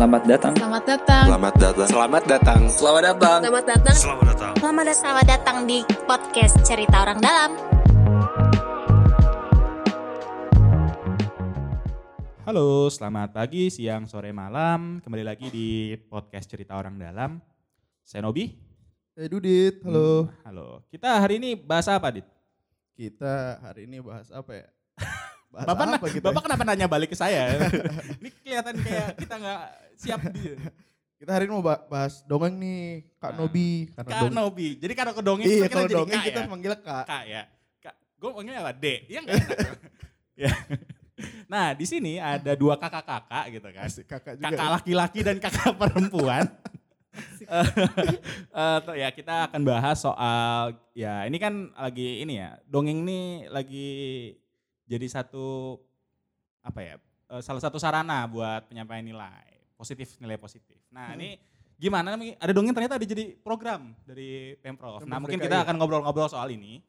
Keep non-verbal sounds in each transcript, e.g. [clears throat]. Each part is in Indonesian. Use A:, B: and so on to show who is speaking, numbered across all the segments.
A: Selamat datang.
B: Selamat datang.
C: Selamat datang.
D: Selamat datang.
C: Selamat datang.
B: Selamat datang.
C: Selamat datang.
E: Selamat datang. Selamat datang di podcast Cerita Orang Dalam.
F: Halo, selamat pagi, siang, sore, malam. Kembali lagi di podcast Cerita Orang Dalam. Saya Nobi.
G: Eh Dudit, halo.
F: Halo. Kita hari ini bahas apa, Dit?
G: Kita hari ini bahas apa ya? [laughs] Bahas
F: Bapak,
G: apa kita?
F: Bapak kenapa nanya balik ke saya? [laughs] ini kelihatan kayak kita nggak siap di [laughs]
G: Kita hari ini mau ba- bahas dongeng nih, Kak
F: Nah,
G: Nobi.
F: Kak
G: dong-
F: Nobi. Jadi kalau ke dongeng
G: Iya,
F: kita
G: kalau
F: jadi
G: dongeng
F: Kak
G: kita
F: ya?
G: manggil Kak.
F: Kak ya. Kak, gue panggilnya apa? D. Iya nggak enak. [laughs] ya. Nah, di sini ada dua kakak-kakak gitu kan.
G: Asik, kakak juga.
F: kakak laki-laki dan kakak perempuan. [laughs] Eh, tuh ya kita akan bahas soal ya ini kan lagi ini ya dongeng ini lagi jadi satu apa ya eh, salah satu sarana buat penyampaian nilai positif nilai positif. Nah ini gimana nih ada dongeng ternyata ada jadi program dari pemprov. Nah
G: Pemprov
F: mungkin
G: DKI.
F: kita akan ngobrol-ngobrol soal ini.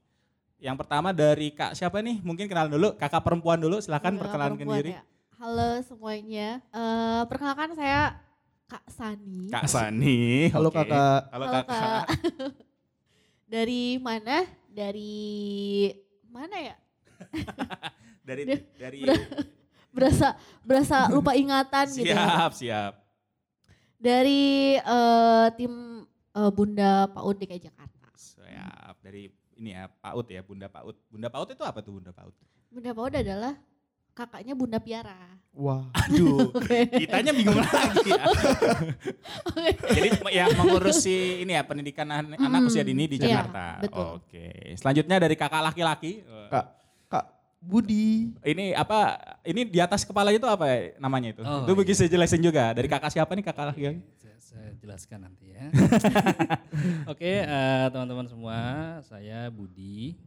F: Yang pertama dari kak siapa nih? Mungkin kenalan dulu kakak perempuan dulu. Silahkan
B: Kakak
F: perkenalkan
B: perempuan
F: diri.
B: ya. Halo semuanya. Eh, perkenalkan saya Kak Sani.
F: Kak Sani.
G: Halo
F: oke.
G: kakak.
F: Halo
B: Halo,
F: kakak.
B: Kak. [laughs] Dari mana? Dari mana ya? [laughs]
F: Dari dari
B: Berasa berasa lupa ingatan [laughs] gitu.
F: siap siap.
B: Dari eh, tim eh, Bunda PAUD DKI Jakarta.
F: Siap. Dari ini ya PAUD ya Bunda PAUD. Bunda PAUD itu apa tuh Bunda PAUD?
B: Bunda PAUD adalah kakaknya Bunda Piara.
G: Wah,
F: Aduh, [laughs] kitanya bingung [laughs] lagi ya. Jadi yang mengurusi ini ya pendidikan an- anak
B: Hmm,
F: usia dini di
B: iya,
F: Jakarta.
B: betul.
F: Oke. Selanjutnya dari kakak laki-laki.
G: Kak, Kak Budi.
F: Ini apa? Ini di atas kepala itu apa ya namanya itu?
H: Oh,
F: itu bisa
H: iya.
F: jelasin juga. Dari kakak siapa nih kakak laki-laki?
H: Saya, saya jelaskan nanti ya. [laughs] Oke, eh, teman-teman semua, saya Budi.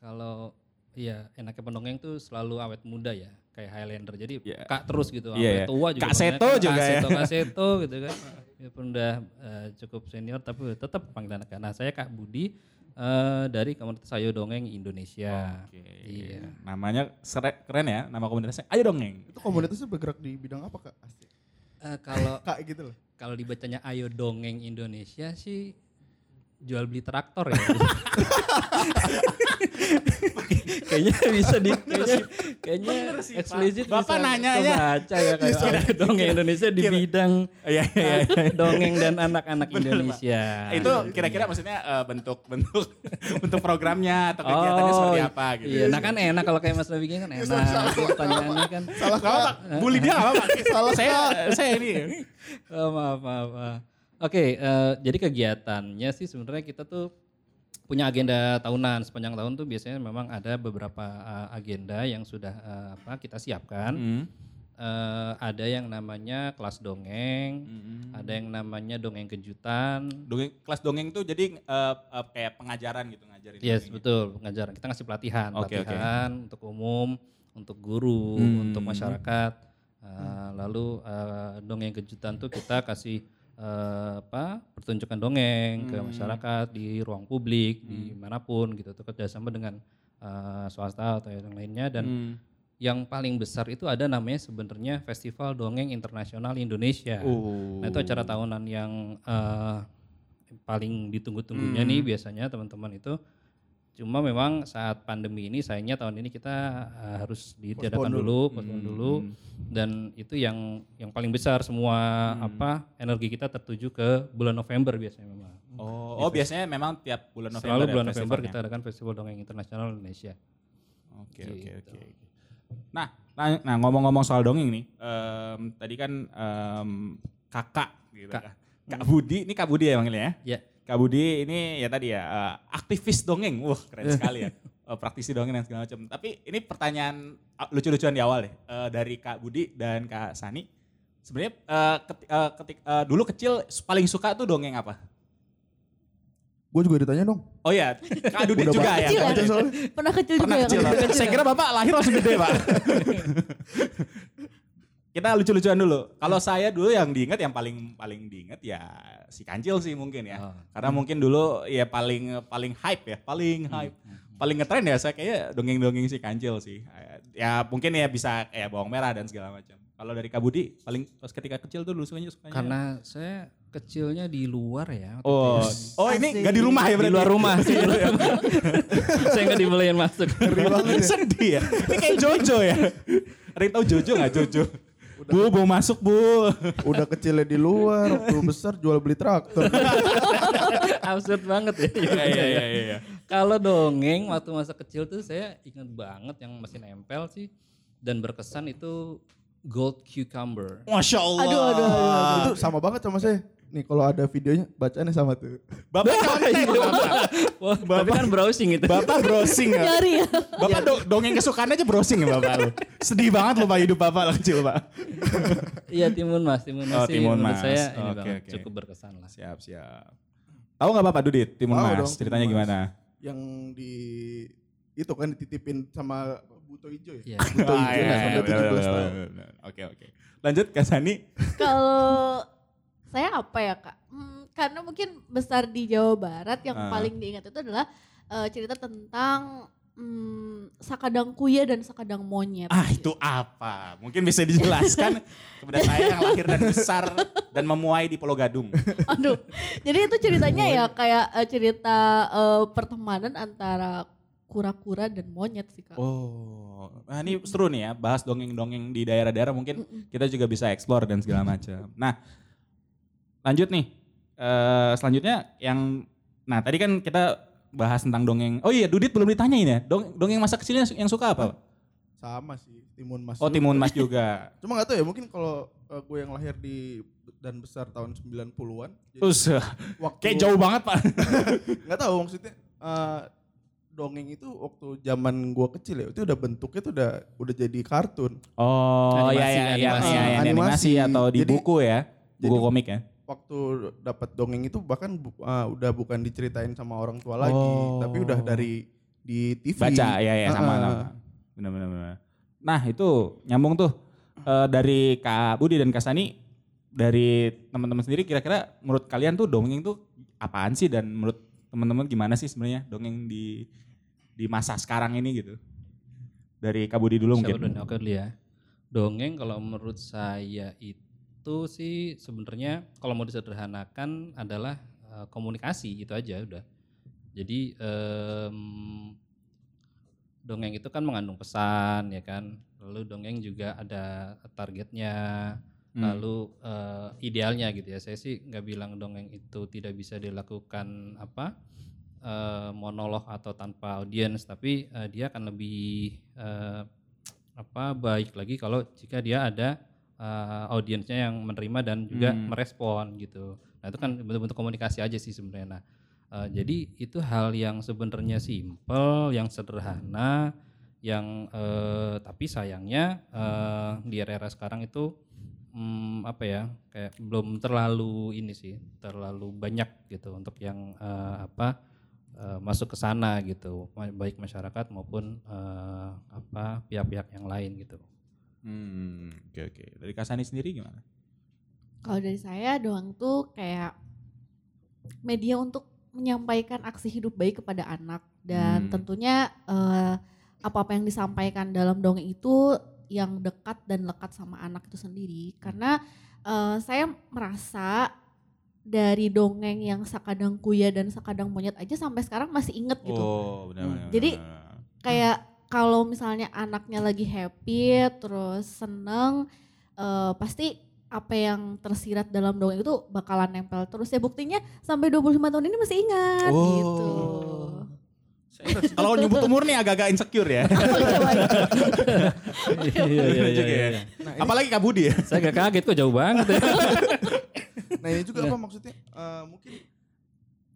H: Kalau iya enaknya pendongeng tuh selalu awet muda ya, kayak Highlander. Jadi
F: Iya.
H: kak terus gitu,
F: Iya,
H: awet
F: iya.
H: tua juga.
F: Kak Seto juga
H: Kak
F: ya.
H: Seto, Kak [laughs] Seto gitu kan. Walaupun udah eh, cukup senior tapi tetap panggilan anak. Nah saya Kak Budi eh, dari komunitas Ayo Dongeng Indonesia.
F: Oke.
H: Iya.
F: Namanya sere- keren ya, nama komunitasnya. Ayo dongeng.
G: Itu komunitasnya bergerak di bidang apa Kak? Asik.
H: Eh, kalau [laughs]
G: Kak gitu loh.
H: kalau dibacanya Ayo Dongeng Indonesia sih jual beli traktor ya. kayaknya bisa di kayaknya, kayaknya
F: sih, Pak.
H: eksplisit
F: Bapak
H: bisa
F: nanya ya.
H: kebaca ya kayak. Ayo Dongeng Indonesia di bidang
F: Iya iya iya.
H: dongeng dan anak-anak
F: Pak.
H: Indonesia.
F: itu kira-kira maksudnya eh, bentuk-bentuk untuk [laughs] programnya atau kegiatannya seperti apa gitu.
H: Iya, nah kan enak kalau kayak Mas Nabi kan enak. Pertanyaannya kan
G: Salah Kak.
F: bully dia gak apa-apa. [laughs]
G: Salah,
F: saya, saya ini.
H: Oh, maaf, maaf, maaf. Oke, eh, jadi kegiatannya sih sebenarnya kita tuh punya agenda tahunan sepanjang tahun tuh biasanya memang ada beberapa eh, agenda yang sudah eh, apa kita siapkan.
F: Hmm.
H: Eh, ada yang namanya kelas dongeng, ada yang namanya dongeng kejutan.
F: Dongeng, kelas dongeng tuh jadi eh, eh, kayak pengajaran gitu ngajarin.
H: Yes,
F: dongeng.
H: betul, pengajaran. Kita ngasih pelatihan,
F: oke.
H: pelatihan untuk umum, untuk guru,
F: Hmm.
H: untuk masyarakat. Eh, lalu eh, dongeng kejutan tuh kita kasih eh, apa pertunjukan dongeng ke
F: Hmm.
H: masyarakat di ruang publik, di mana pun gitu, tuh kerjasama dengan eh, swasta atau yang lainnya dan
F: Hmm.
H: yang paling besar itu ada namanya sebenarnya Festival Dongeng Internasional Indonesia.
F: Oh.
H: Nah itu acara tahunan yang eh, paling ditunggu-tunggunya
F: Hmm.
H: nih biasanya teman-teman itu. Cuma memang saat pandemi ini sayangnya tahun ini kita eh, harus ditiadakan
G: Postpone
H: dulu,
F: Hmm.
H: dulu. Dan itu yang yang paling besar semua
F: Hmm.
H: apa energi kita tertuju ke bulan November biasanya memang.
F: Oh, oh biasanya memang tiap bulan November
H: Selalu
F: ya
H: bulan November kita adakan Festival Dongeng Internasional Indonesia.
F: Oke oke
H: Gitu.
F: oke. Nah, nah, nah, ngomong-ngomong soal dongeng nih, em, tadi kan em, kakak gitu
H: Kak.
F: kan. Kak Budi, ini Kak Budi ya manggilnya ya?
H: Ya.
F: Kak Budi ini ya tadi ya eh, aktivis dongeng, wah keren sekali ya, Eh, praktisi dongeng dan segala macam. Tapi ini pertanyaan lucu-lucuan di awal deh eh, dari Kak Budi dan Kak Sani. Sebenarnya eh, keti- eh, ketik- eh, dulu kecil paling suka tuh dongeng apa?
G: Gue juga ditanya dong.
F: Oh ya, Kak Dudi juga ya.
B: Kecil ya? Pernah kecil
F: Pernah
B: juga
F: kecil.
B: ya?
F: Saya kira Bapak lahir langsung gede, Pak. [laughs] Kita lucu-lucuan dulu. Kalau saya dulu yang diingat yang paling paling diingat ya si Kancil sih mungkin ya.
H: Oh.
F: Karena mungkin dulu ya paling paling hype ya, paling hype. Paling ngetren ya saya kayak dongeng-dongeng si Kancil sih. Ya mungkin ya bisa kayak bawang merah dan segala macam. Kalau dari Kak Budi paling pas ketika kecil tuh dulu sukanya sukanya.
H: Karena saya kecilnya di luar ya.
F: Oh, oh ini
B: Asik.
F: gak di rumah ya
H: di
F: berarti?
H: luar rumah sih. [laughs] [laughs] saya nggak dibolehin masuk. [laughs]
F: Sedih ya. Ini kayak Jojo ya. Ada yang tahu Jojo gak Jojo? Bu, mau masuk bu.
G: Udah kecilnya di luar, waktu besar jual beli traktor. [laughs]
H: Absurd banget ya.
F: Iya, iya, iya, iya.
H: Kalau dongeng waktu masa kecil tuh saya ingat banget yang masih nempel sih dan berkesan itu Gold Cucumber.
F: Masya Allah.
B: Aduh, aduh, aduh,
G: Itu sama banget sama saya. Nih kalau ada videonya bacaannya sama tuh.
F: Bapak [laughs] konten Bapak.
H: Wah, tapi kan browsing itu.
F: Bapak browsing ya.
B: Nyari ya.
F: Bapak do- dongeng kesukaan aja browsing ya Bapak lu. Sedih banget lu Pak hidup Bapak lah kecil Pak.
H: Iya Timun Mas, Timun Mas
F: Oh, Timun
H: menurut
F: Mas.
H: saya ini
F: Oke,
H: banget
F: oke.
H: cukup berkesan lah.
F: Siap, siap. Tahu gak Bapak Dudit, Timun Mas?
G: dong,
F: Ceritanya
G: Timun Mas.
F: gimana?
G: Yang di itu kan dititipin sama Buto Ijo ya.
H: Iya.
G: Buto
F: Ah,
G: Ijo
F: iya,
G: nah,
F: iya,
G: sampai
F: benar,
G: 17
F: benar,
G: tahun.
F: benar, benar. Oke, oke. Lanjut Kak Sani.
B: Kalau saya apa ya kak? Hmm, karena mungkin besar di Jawa Barat yang
F: Ah.
B: paling diingat itu adalah eh, cerita tentang hmm, sakadang kuya dan sakadang monyet.
F: Ah itu apa? Mungkin bisa dijelaskan [laughs] kepada saya yang lahir dan besar dan memuai di Pulau Gadung. [laughs]
B: Aduh, jadi itu ceritanya ya kayak eh, cerita eh, pertemanan antara kura-kura dan monyet sih kak.
F: Oh, nah ini seru nih ya, bahas dongeng-dongeng di daerah-daerah mungkin kita juga bisa explore dan segala macam. Nah, lanjut nih. Eh selanjutnya yang, nah tadi kan kita bahas tentang dongeng. Oh iya, Dudit belum ditanyain ya. Dong, dongeng masa kecilnya yang suka apa?
G: Sama sih, Timun Mas.
F: Oh
G: juga.
F: Timun Mas juga. [laughs]
G: Cuma gak tahu ya, mungkin kalau uh, gue yang lahir di dan besar tahun 90-an. jadi
F: Terus
G: waktu
F: kayak jauh banget pak. [laughs]
G: Nggak tahu maksudnya uh, dongeng itu waktu zaman gue kecil ya, itu udah bentuknya tuh udah udah jadi kartun.
F: Oh
H: Animasi,
F: iya iya iya
H: animasi.
F: iya, iya, animasi,
G: Animasi.
F: atau di
G: Jadi-
F: buku ya, buku
G: jadi-
F: komik ya.
G: Waktu dapat dongeng itu bahkan bu- uh, udah bukan diceritain sama orang tua lagi,
F: Oh.
G: tapi udah dari di TV.
F: Baca ya ya sama
G: Uh-uh.
F: sama. Benar benar benar. Nah itu nyambung tuh eh, dari Kak Budi dan Kak Sani dari teman-teman sendiri kira-kira menurut kalian tuh dongeng tuh apaan sih dan menurut teman-teman gimana sih sebenarnya dongeng di di masa sekarang ini gitu? Dari Kak Budi dulu
H: Siapa
F: mungkin.
H: Oke dulu ya. Dongeng kalau menurut saya itu sih sebenarnya kalau mau disederhanakan adalah eh, komunikasi itu aja udah. Jadi em, dongeng itu kan mengandung pesan ya kan. Lalu dongeng juga ada targetnya,
F: Hmm.
H: lalu eh, idealnya gitu ya. Saya sih nggak bilang dongeng itu tidak bisa dilakukan apa eh, monolog atau tanpa audiens, tapi eh, dia akan lebih eh, apa baik lagi kalau jika dia ada eh, audiensnya yang menerima dan juga
F: Hmm.
H: merespon gitu. Nah itu kan bentuk-bentuk komunikasi aja sih sebenarnya. Nah eh, jadi itu hal yang sebenarnya simple, yang sederhana, yang eh, tapi sayangnya eh, di era-era sekarang itu hmm, apa ya kayak belum terlalu ini sih terlalu banyak gitu untuk yang eh, apa eh, masuk ke sana gitu baik masyarakat maupun eh, apa pihak-pihak yang lain gitu
F: Hmm, oke oke. Dari Kak Sani sendiri gimana?
B: Kalau dari saya doang tuh kayak media untuk menyampaikan aksi hidup baik kepada anak dan
F: Hmm.
B: tentunya eh, apa-apa yang disampaikan dalam dongeng itu yang dekat dan lekat sama anak itu sendiri karena eh, saya merasa dari dongeng yang sakadang kuya dan sakadang monyet aja sampai sekarang masih inget gitu
F: Oh benar
B: Hmm,
F: benar.
B: jadi kayak kalau misalnya anaknya lagi happy terus seneng eh, pasti apa yang tersirat dalam dongeng itu bakalan nempel terus ya buktinya sampai 25 tahun ini masih ingat
F: Oh.
B: gitu.
F: Kalau nyebut umur nih agak-agak insecure ya. [laughs]
H: iya, iya, iya, iya, iya.
F: Apalagi Kak Budi ya. [laughs]
H: saya gak kaget kok jauh banget ya. [laughs]
G: nah ini juga apa maksudnya? eh, mungkin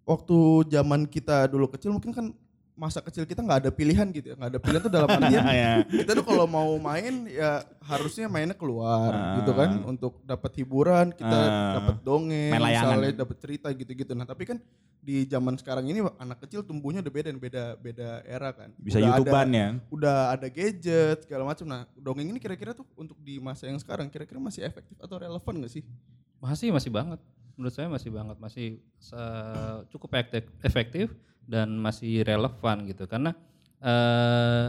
G: waktu zaman kita dulu kecil mungkin kan masa kecil kita nggak ada pilihan gitu ya, nggak ada pilihan tuh dalam [laughs] artian
F: ya.
G: kita tuh kalau mau main ya harusnya mainnya keluar
F: Ah.
G: gitu kan untuk dapat hiburan kita
F: Ah.
G: dapat dongeng misalnya dapat cerita gitu-gitu nah tapi kan di zaman sekarang ini anak kecil tumbuhnya udah beda beda beda era kan
F: Bisa
G: Udah
F: YouTubean
G: ada,
F: ya.
G: udah ada gadget segala macam nah dongeng ini kira-kira tuh untuk di masa yang sekarang kira-kira masih efektif atau relevan gak sih
H: Masih masih banget. Menurut saya masih banget, masih cukup efektif, efektif dan masih relevan gitu. Karena eh,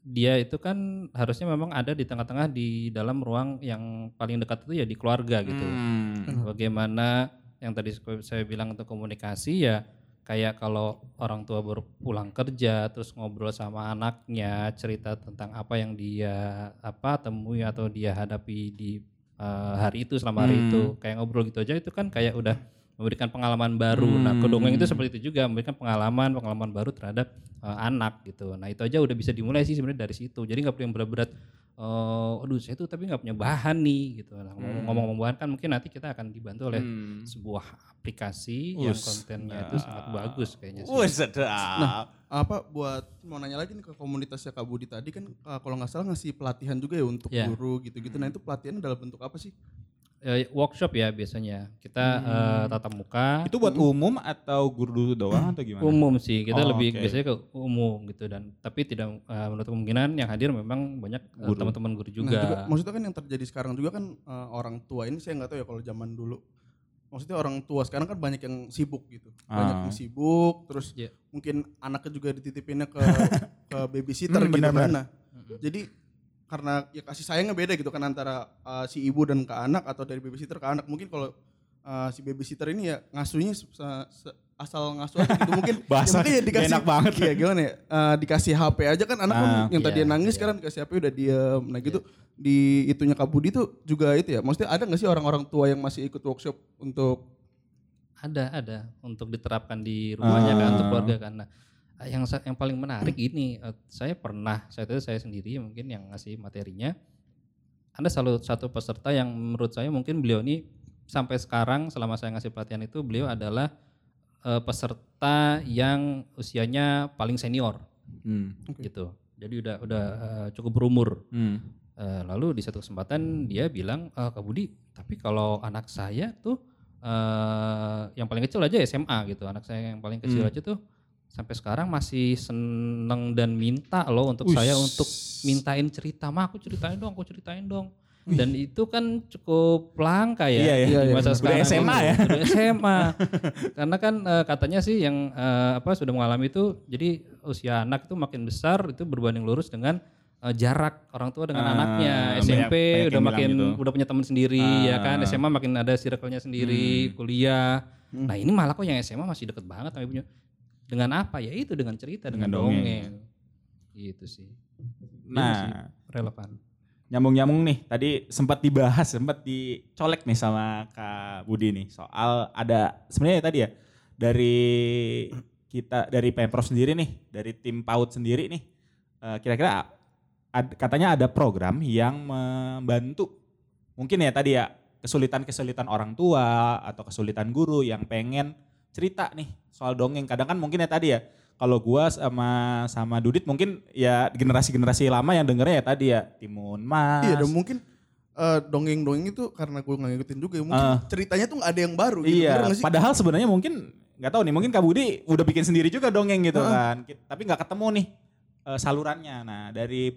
H: dia itu kan harusnya memang ada di tengah-tengah di dalam ruang yang paling dekat itu ya di keluarga gitu.
F: Hmm.
H: Bagaimana yang tadi saya bilang untuk komunikasi ya kayak kalau orang tua baru pulang kerja terus ngobrol sama anaknya cerita tentang apa yang dia apa temui atau dia hadapi di eh, hari itu selama hari
F: Hmm.
H: itu kayak ngobrol gitu aja itu kan kayak udah memberikan pengalaman baru. Nah,
F: Hmm.
H: kedongeng itu seperti itu juga memberikan pengalaman pengalaman baru terhadap eh, anak gitu. Nah itu aja udah bisa dimulai sih sebenarnya dari situ. Jadi nggak perlu yang berat-berat. eh aduh saya tuh tapi nggak punya bahan nih gitu. Nah,
F: Hmm.
H: ngomong-ngomong bahan kan mungkin nanti kita akan dibantu oleh
F: Hmm.
H: sebuah aplikasi yang
F: Us,
H: kontennya itu sangat
F: nah.
H: bagus kayaknya sih.
F: Wih sedap.
G: apa buat mau nanya lagi nih ke komunitasnya Kak Budi tadi kan uh, kalau nggak salah ngasih pelatihan juga ya untuk
H: Ya.
G: guru gitu-gitu. Nah itu pelatihannya dalam bentuk apa sih?
H: Eh, workshop ya biasanya. Kita eh, tatap muka.
F: Itu buat umum atau guru doang atau gimana?
H: umum sih kita
F: Oh,
H: lebih
F: oke.
H: biasanya ke umum gitu dan tapi tidak eh, menutup kemungkinan yang hadir memang banyak
F: Guru.
H: teman-teman guru
G: Nah,
H: juga.
G: maksudnya kan yang terjadi sekarang juga kan uh, orang tua ini saya nggak tahu ya kalau zaman dulu. Maksudnya orang tua sekarang kan banyak yang sibuk gitu. Banyak
F: Ah.
G: yang sibuk terus
H: Iya.
G: mungkin anaknya juga dititipinnya ke [laughs] ke babysitter
F: Hmm,
G: gitu kan. Nah, Jadi karena ya kasih sayangnya beda gitu kan antara uh, si ibu dan ke anak atau dari babysitter ke anak. Mungkin kalau uh, si babysitter ini ya ngasuhnya se- se- asal ngasuh aja gitu mungkin [laughs]
F: Bahasa
G: ya, mungkin ya dikasih
F: enak banget.
G: ya gimana ya uh, dikasih HP aja kan anak kan
F: Ah,
G: yang tadi
H: iya,
G: nangis
H: iya.
G: sekarang dikasih HP udah diem nah gitu di itunya Kak Budi tuh juga itu ya maksudnya ada nggak sih orang-orang tua yang masih ikut workshop untuk
H: Ada ada untuk diterapkan di rumahnya kan untuk
F: Ah.
H: keluarga kan. Nah, yang sa- yang paling menarik ini eh, saya pernah saya itu saya sendiri mungkin yang ngasih materinya. Ada satu satu peserta yang menurut saya mungkin beliau ini sampai sekarang selama saya ngasih pelatihan itu beliau adalah eh, peserta yang usianya paling senior
F: Hmm.
H: gitu. Jadi udah udah eh, cukup berumur.
F: Hmm.
H: Eh, lalu di satu kesempatan dia bilang, "Eh, Kak Budi, tapi kalau anak saya tuh eh yang paling kecil aja SMA gitu, anak saya yang paling kecil
F: Hmm.
H: aja tuh sampai sekarang masih seneng dan minta loh untuk
F: Wih.
H: saya untuk mintain cerita, mah aku ceritain dong, aku ceritain dong. Dan itu kan cukup langka ya
F: Iya, iya,
H: di
G: iya,
H: masa
F: benar.
H: sekarang.
F: Udah SMA ya?
H: Udah SMA. [laughs] Karena kan eh, katanya sih yang eh, apa sudah mengalami itu, jadi usia anak itu makin besar itu berbanding lurus dengan eh, jarak orang tua dengan
F: Ah,
H: anaknya.
F: banyak-
H: SMP
F: banyak
H: udah
F: yang
H: makin
F: gitu.
H: udah punya teman sendiri ya kan.
F: Ah.
H: SMA makin ada circle-nya sendiri, kuliah. Nah, ini malah kok yang SMA masih deket banget sama ibunya. Dengan apa? Ya itu dengan cerita, dengan,
F: Dengan dongeng.
H: dongeng. Gitu sih.
F: Nah,
H: Relevan.
F: nyambung-nyambung nih. Tadi sempat dibahas, sempat dicolek nih sama Kak Budi nih soal ada sebenarnya tadi ya dari kita dari Pemprov sendiri nih, dari tim PAUD sendiri nih. eh, Kira-kira ad- katanya ada program yang membantu mungkin ya tadi ya kesulitan-kesulitan orang tua atau kesulitan guru yang pengen cerita nih soal dongeng. Kadang kan mungkin ya tadi ya kalau gua sama sama Dudit mungkin ya generasi-generasi lama yang dengernya ya tadi ya Timun Mas.
G: iya dan mungkin uh, dongeng-dongeng itu karena gue nggak ngikutin juga ya mungkin
F: Ah.
G: ceritanya tuh nggak ada yang baru gitu
F: Iya,
G: bener
F: padahal sebenarnya mungkin nggak tahu nih, mungkin Kak Budi udah bikin sendiri juga dongeng gitu
G: Heeh.
F: kan. Tapi nggak ketemu nih eh, salurannya. Nah, dari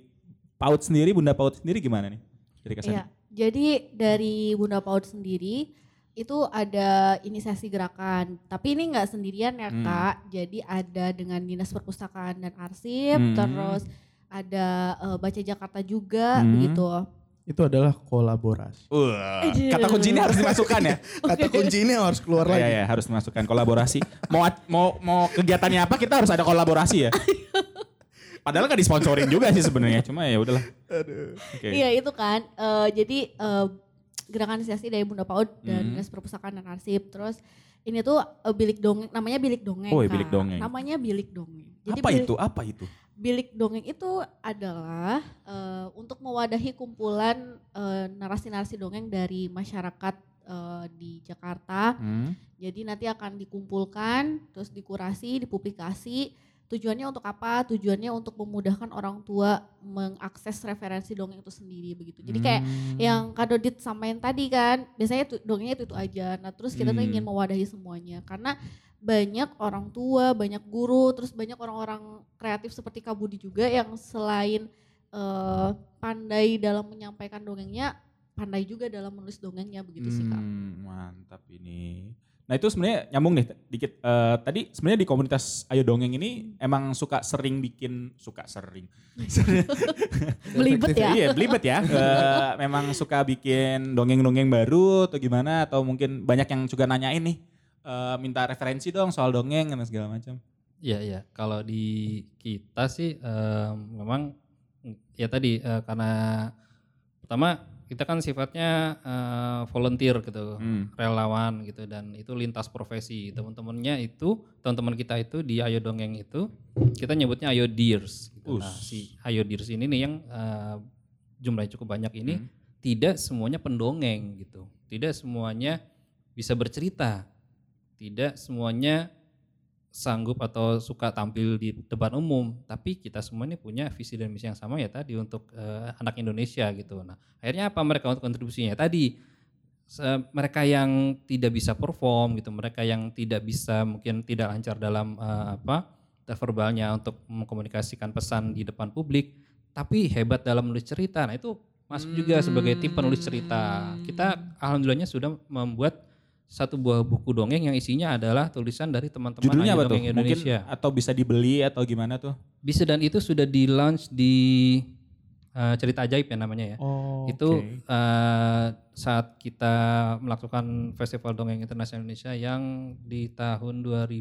F: PAUD sendiri, Bunda PAUD sendiri gimana nih? Dari kesan.
B: Iya, jadi dari Bunda PAUD sendiri itu ada inisiasi gerakan, tapi ini nggak sendirian ya
F: Hmm.
B: kak. Jadi ada dengan dinas perpustakaan dan arsip,
F: Hmm.
B: terus ada eh, Baca Jakarta juga
F: Hmm.
B: begitu.
G: itu adalah kolaborasi
B: Aduh.
F: kata kunci ini harus dimasukkan ya. [laughs]
G: kata kunci ini harus keluar
F: Iya,
G: lagi
F: ya, harus dimasukkan kolaborasi. Mau mau mau kegiatannya apa kita harus ada kolaborasi ya. [laughs] Padahal kan disponsorin juga sih sebenarnya, cuma ya udahlah. Oke.
B: Iya itu kan, eh, jadi eh, gerakan inisiasi dari Bunda PAUD dan
F: Hmm.
B: dinas perpustakaan dan arsip, terus ini tuh eh, bilik dongeng, namanya bilik dongeng.
F: Oh, bilik dongeng.
B: Namanya bilik dongeng.
F: Apa
B: bilik-
F: itu? Apa itu?
B: bilik dongeng itu adalah eh, untuk mewadahi kumpulan eh, narasi-narasi dongeng dari masyarakat eh, di Jakarta.
F: Hmm.
B: Jadi nanti akan dikumpulkan, terus dikurasi, dipublikasi. Tujuannya untuk apa? Tujuannya untuk memudahkan orang tua mengakses referensi dongeng itu sendiri begitu. Jadi kayak
F: Hmm.
B: yang Kak Dodit samain tadi kan, biasanya itu, dongengnya itu, itu aja. Nah terus kita tuh
F: Hmm.
B: ingin mewadahi semuanya. Karena banyak orang tua, banyak guru, terus banyak orang-orang kreatif seperti Kak Budi juga yang selain eh, pandai dalam menyampaikan dongengnya, pandai juga dalam menulis dongengnya begitu sih Kak.
F: Hmm, Mantap ini. Nah itu sebenarnya nyambung nih dikit. Eh, tadi sebenarnya di komunitas Ayo Dongeng ini emang suka sering bikin, suka sering. [laughs]
B: Belibet ya.
F: iya belibet ya. Eh, memang suka bikin dongeng-dongeng baru atau gimana atau mungkin banyak yang juga nanyain nih. eh, minta referensi dong soal dongeng dan segala macam.
H: Iya iya. Kalau di kita sih em, memang ya tadi eh, karena pertama kita kan sifatnya eh, volunteer gitu,
F: Hmm.
H: relawan gitu dan itu lintas profesi. Teman-temannya itu teman-teman kita itu di Ayo Dongeng itu kita nyebutnya Ayo Dears. Gitu. Nah, si Ayo Dears ini nih yang eh, jumlahnya cukup banyak ini
F: Hmm.
H: tidak semuanya pendongeng gitu. Tidak semuanya bisa bercerita. Tidak semuanya sanggup atau suka tampil di depan umum, tapi kita semua ini punya visi dan misi yang sama ya tadi untuk eh, anak Indonesia gitu. Nah, akhirnya apa mereka untuk kontribusinya? Tadi se- mereka yang tidak bisa perform gitu, mereka yang tidak bisa mungkin tidak lancar dalam eh, apa verbalnya untuk mengkomunikasikan pesan di depan publik, tapi hebat dalam menulis cerita. Nah, itu masuk juga sebagai tim penulis cerita. Kita alhamdulillahnya sudah membuat satu buah buku dongeng yang isinya adalah tulisan dari teman-teman
F: Judulnya apa tuh?
H: Dongeng
F: Mungkin
H: Indonesia.
F: atau bisa dibeli atau gimana tuh?
H: Bisa dan itu sudah di launch di eh, cerita ajaib ya namanya ya.
F: Oh,
H: itu eh, saat kita melakukan Festival Dongeng Internasional Indonesia yang di tahun 2000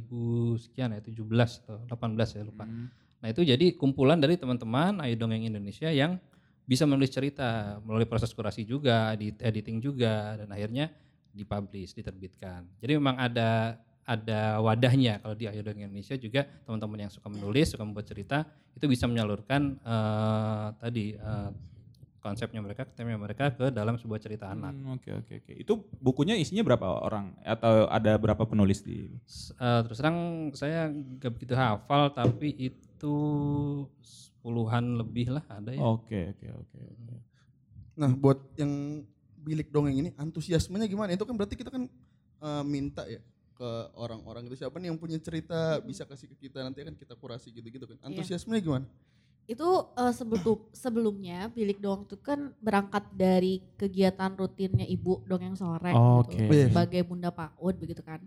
H: sekian ya 17 atau 18 ya lupa.
F: Hmm.
H: Nah itu jadi kumpulan dari teman-teman Ayo Dongeng Indonesia yang bisa menulis cerita melalui proses kurasi juga, edit, editing juga, dan akhirnya dipublish, diterbitkan. Jadi memang ada ada wadahnya kalau di Ayo Indonesia juga teman-teman yang suka menulis, suka membuat cerita itu bisa menyalurkan eh, tadi eh, konsepnya mereka, temanya mereka ke dalam sebuah cerita anak.
F: Hmm, Oke oke oke. Itu bukunya isinya berapa orang atau ada berapa penulis di?
H: S- eh, terus terang saya nggak begitu hafal tapi itu puluhan lebih lah ada ya.
F: Oke oke oke. oke.
G: Nah, buat yang bilik dongeng ini antusiasmenya gimana? Itu kan berarti kita kan eh, minta ya ke orang-orang itu siapa nih yang punya cerita bisa kasih ke kita nanti kan kita kurasi gitu-gitu kan. Antusiasmenya gimana?
B: Itu eh, sebelum sebelumnya Bilik Dongeng itu kan berangkat dari kegiatan rutinnya Ibu Dongeng Sore gitu.
G: Iya.
B: Sebagai Bunda PAUD begitu kan.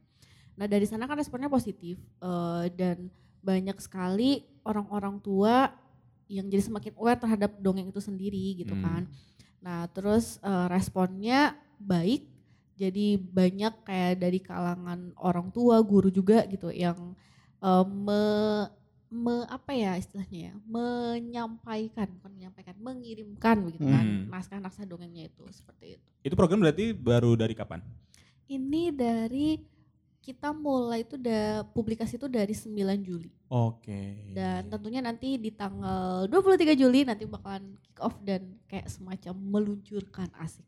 B: Nah, dari sana kan responnya positif eh, dan banyak sekali orang-orang tua yang jadi semakin aware terhadap dongeng itu sendiri gitu
F: Hmm.
B: kan. Nah, terus eh, responnya baik. Jadi banyak kayak dari kalangan orang tua, guru juga gitu yang eh, me, me- apa ya istilahnya ya, menyampaikan, bukan menyampaikan, mengirimkan begitu kan
F: Hmm.
B: naskah-naskah dongengnya itu seperti itu.
F: Itu program berarti baru dari kapan?
B: Ini dari kita mulai itu udah publikasi itu dari 9 Juli.
F: Oke.
B: Dan tentunya nanti di tanggal 23 Juli nanti bakalan kick off dan kayak semacam meluncurkan asik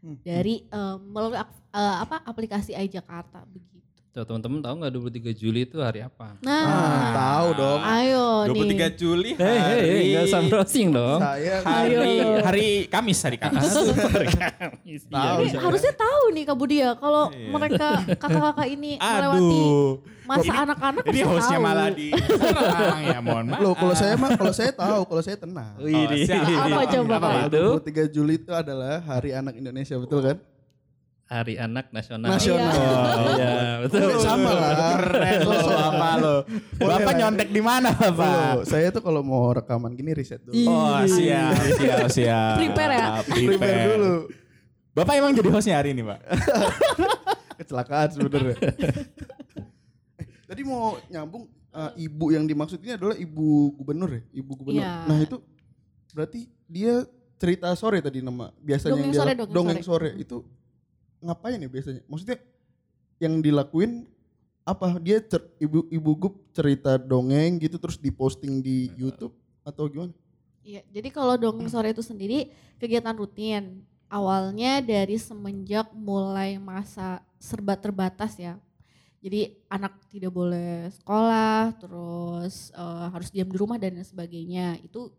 G: Hmm.
B: dari eh, melalui eh, apa aplikasi iJakarta begitu.
H: Tuh, teman-teman tahu nggak 23 Juli itu hari apa?
B: Nah,
G: Ah, tahu dong.
B: ayo
F: 23
B: nih.
F: Juli
H: Hei, hei,
F: hari
H: hei, nggak usah browsing dong.
G: Saya
F: hari
B: Ayo.
F: hari Kamis hari Kamis.
H: Super [laughs] Kamis. Iya,
G: Tahu
B: Ini
G: saya.
B: harusnya tahu nih Kak Budia kalau
F: Iya.
B: mereka kakak-kakak ini [laughs] melewati
F: Aduh.
B: masa anak-anak
F: Ini
B: harusnya
F: hostnya
B: tahu.
F: malah di serang ya mohon maaf.
G: Loh, kalau saya mah kalau saya tahu, kalau saya tenang.
F: Oh, siap.
B: Apa coba,
F: Apa,
H: itu?
G: 23 Juli itu adalah Hari Anak Indonesia, betul kan?
H: Hari Anak Nasional.
G: Nasional.
F: Oh,
H: Iya, betul.
G: Oh, sama lah.
F: Keren lo Bapak lo. Bapak nyontek di mana Bapak?
G: saya tuh kalau mau rekaman gini riset dulu.
F: Oh siap, siap, siap.
B: Prepare ya?
G: Prepare dulu.
F: Bapak emang jadi hostnya hari ini Pak? [laughs]
G: Kecelakaan sebenarnya. Eh, Tadi mau nyambung eh, ibu yang dimaksud ini adalah ibu gubernur ya, ibu gubernur.
B: Iya.
G: Nah itu berarti dia cerita sore tadi nama biasanya
B: Dongeng
G: yang dia
B: sore,
G: lak-
B: dongeng
G: sore. itu ngapain ya biasanya? Maksudnya yang dilakuin apa? Dia cer- ibu ibu gub cerita dongeng gitu terus diposting di YouTube atau gimana?
B: Iya, jadi kalau dongeng sore itu sendiri kegiatan rutin. Awalnya dari semenjak mulai masa serba terbatas ya. Jadi anak tidak boleh sekolah, terus eh, harus diam di rumah dan sebagainya. Itu